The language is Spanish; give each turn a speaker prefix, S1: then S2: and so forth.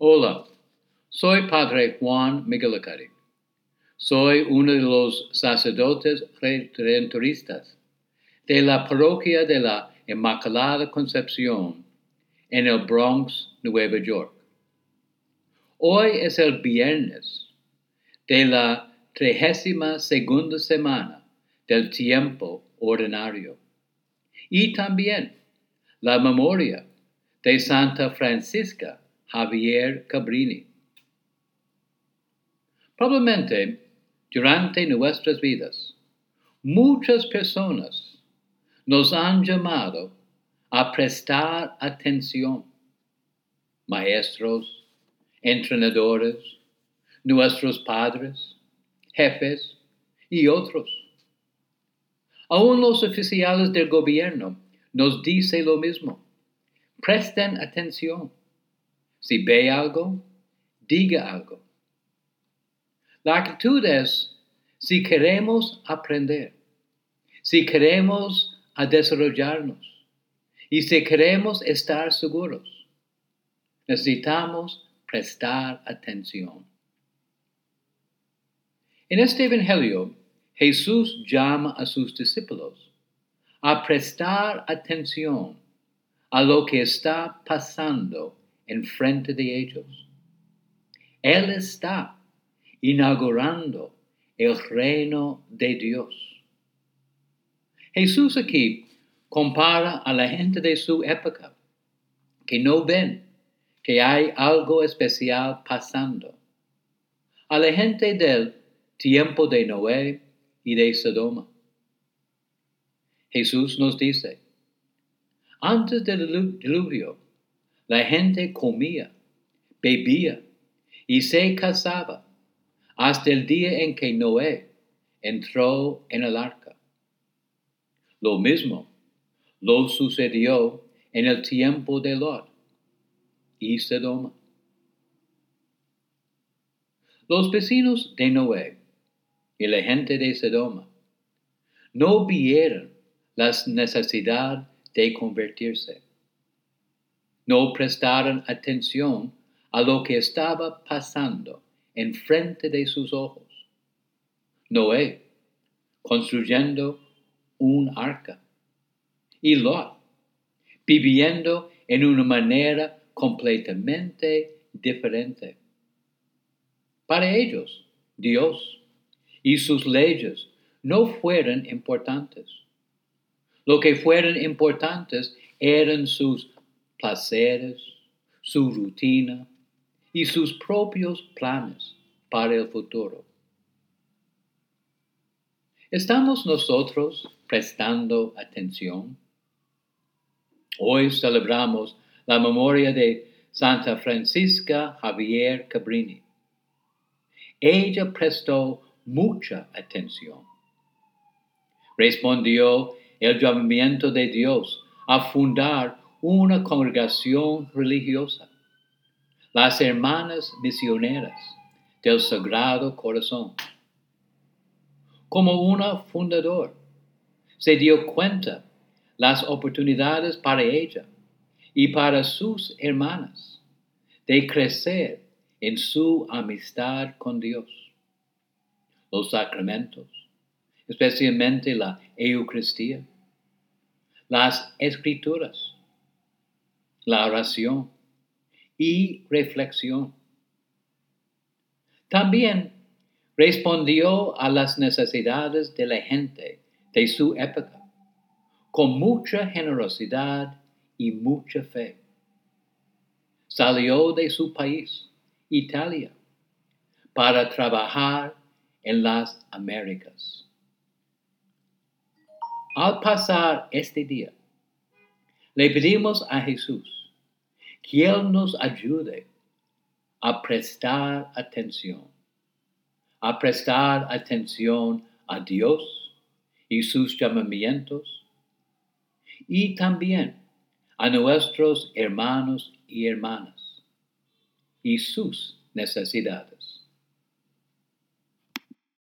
S1: Hola, soy Padre Juan Miguelacari. Soy uno de los sacerdotes redentoristas de la parroquia de la Inmaculada Concepción en el Bronx, Nueva York. Hoy es el viernes de la trigésima segunda semana del tiempo ordinario y también la memoria de Santa Francisca Javier Cabrini. Probablemente durante nuestras vidas, muchas personas nos han llamado a prestar atención. Maestros, entrenadores, nuestros padres, jefes y otros. Aún los oficiales del gobierno nos dicen lo mismo. Presten atención. Si ve algo, diga algo. La actitud es si queremos aprender, si queremos desarrollarnos y si queremos estar seguros, necesitamos prestar atención. En este Evangelio, Jesús llama a sus discípulos a prestar atención a lo que está pasando enfrente de ellos. Él está inaugurando el reino de Dios. Jesús aquí compara a la gente de su época que no ven que hay algo especial pasando. A la gente del tiempo de Noé y de Sodoma. Jesús nos dice, antes del diluvio, la gente comía, bebía y se casaba hasta el día en que Noé entró en el arca. Lo mismo lo sucedió en el tiempo de Lot y Sodoma. Los vecinos de Noé y la gente de Sodoma no vieron la necesidad de convertirse no prestaron atención a lo que estaba pasando enfrente de sus ojos. Noé, construyendo un arca, y Lot, viviendo en una manera completamente diferente. Para ellos, Dios y sus leyes no fueron importantes. Lo que fueron importantes eran sus placeres, su rutina y sus propios planes para el futuro. ¿Estamos nosotros prestando atención? Hoy celebramos la memoria de Santa Francisca Javier Cabrini. Ella prestó mucha atención. Respondió el llamamiento de Dios a fundar una congregación religiosa, las hermanas misioneras del Sagrado Corazón. Como una fundador, se dio cuenta las oportunidades para ella y para sus hermanas de crecer en su amistad con Dios. Los sacramentos, especialmente la Eucaristía, las escrituras, la oración y reflexión. También respondió a las necesidades de la gente de su época con mucha generosidad y mucha fe. Salió de su país, Italia, para trabajar en las Américas. Al pasar este día, le pedimos a Jesús que Él nos ayude a prestar atención, a prestar atención a Dios y sus llamamientos y también a nuestros hermanos y hermanas y sus necesidades.